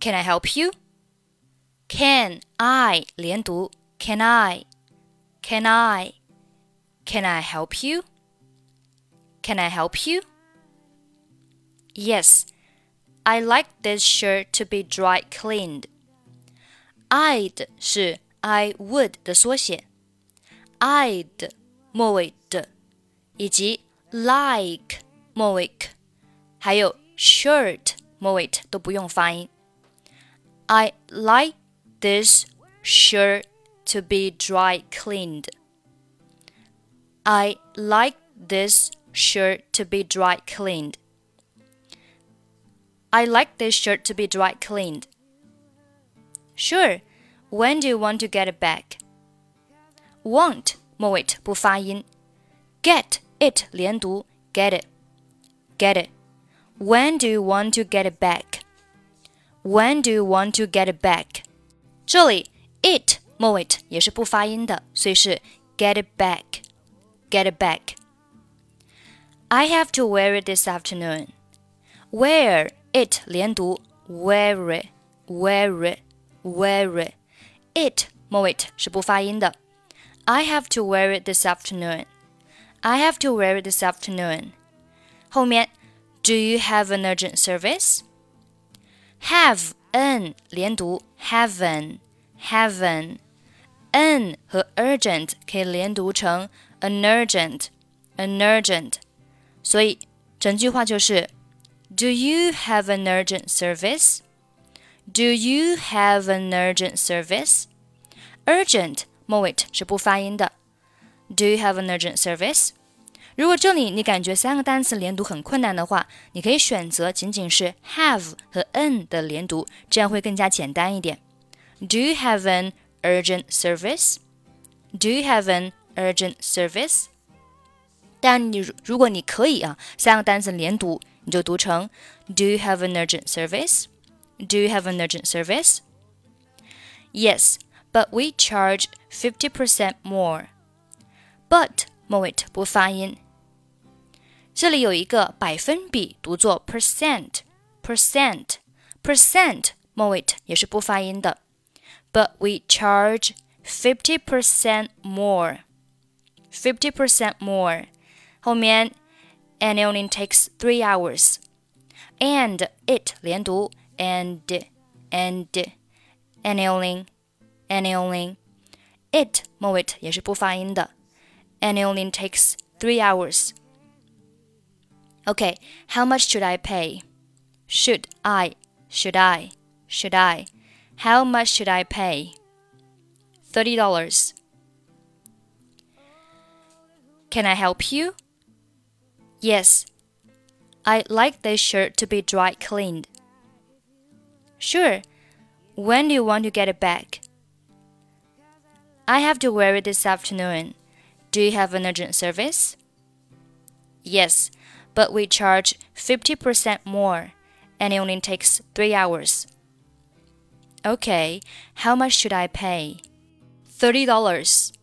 Can I help you? Can I 连读 Can I? Can I? Can I help you? Can I help you? Yes, I like this shirt to be dry cleaned. I'd 是 I would 的缩写，I'd 末尾的，以及 like 末尾 k，还有 shirt 末尾 t 都不用发音。 I like this shirt to be dry cleaned. I like this shirt to be dry cleaned. I like this shirt to be dry cleaned. Sure. When do you want to get it back? Want 末尾不发音，get it 连读，get it, get it. When do you want to get it back? When do you want to get it back? 这里 it 末尾也是不发音的，所以是 get it back, get it back. I have to wear it this afternoon. Wear it 连读，wear it, wear it, wear it. it 末尾是不发音的。I have to wear it this afternoon. I have to wear it this afternoon. 后面，Do you have an urgent service? Have n 连读，heaven heaven n 和 urgent 可以连读成 an urgent an urgent，所以整句话就是 Do you have an urgent service? Do you have an urgent service? Urgent 末尾是不发音的。Do you have an urgent service? 如果这里你感觉三个单词连读很困难的话，你可以选择仅仅是 have 和 n 的连读，这样会更加简单一点。Do you have an urgent service? Do you have an urgent service? 但你如果你可以啊，三个单词连读，你就读成 Do you have an urgent service? Do you have an urgent service? Yes, but we charge fifty percent more. But 末尾不发音。这里有一个百分比读作 percent，percent，percent 末尾也是不发音的。But we charge fifty percent more，fifty percent more 后面 and it only takes three hours。and it 连读 and and and it only and it only it 末尾也是不发音的。 And it only takes three hours. Okay, how much should I pay? Should I? Should I? Should I? How much should I pay? Thirty dollars. Can I help you? Yes. I'd like this shirt to be dry cleaned. Sure. When do you want to get it back? I have to wear it this afternoon. Do you have an urgent service? Yes, but we charge 50% more and it only takes 3 hours. Okay, how much should I pay? $30.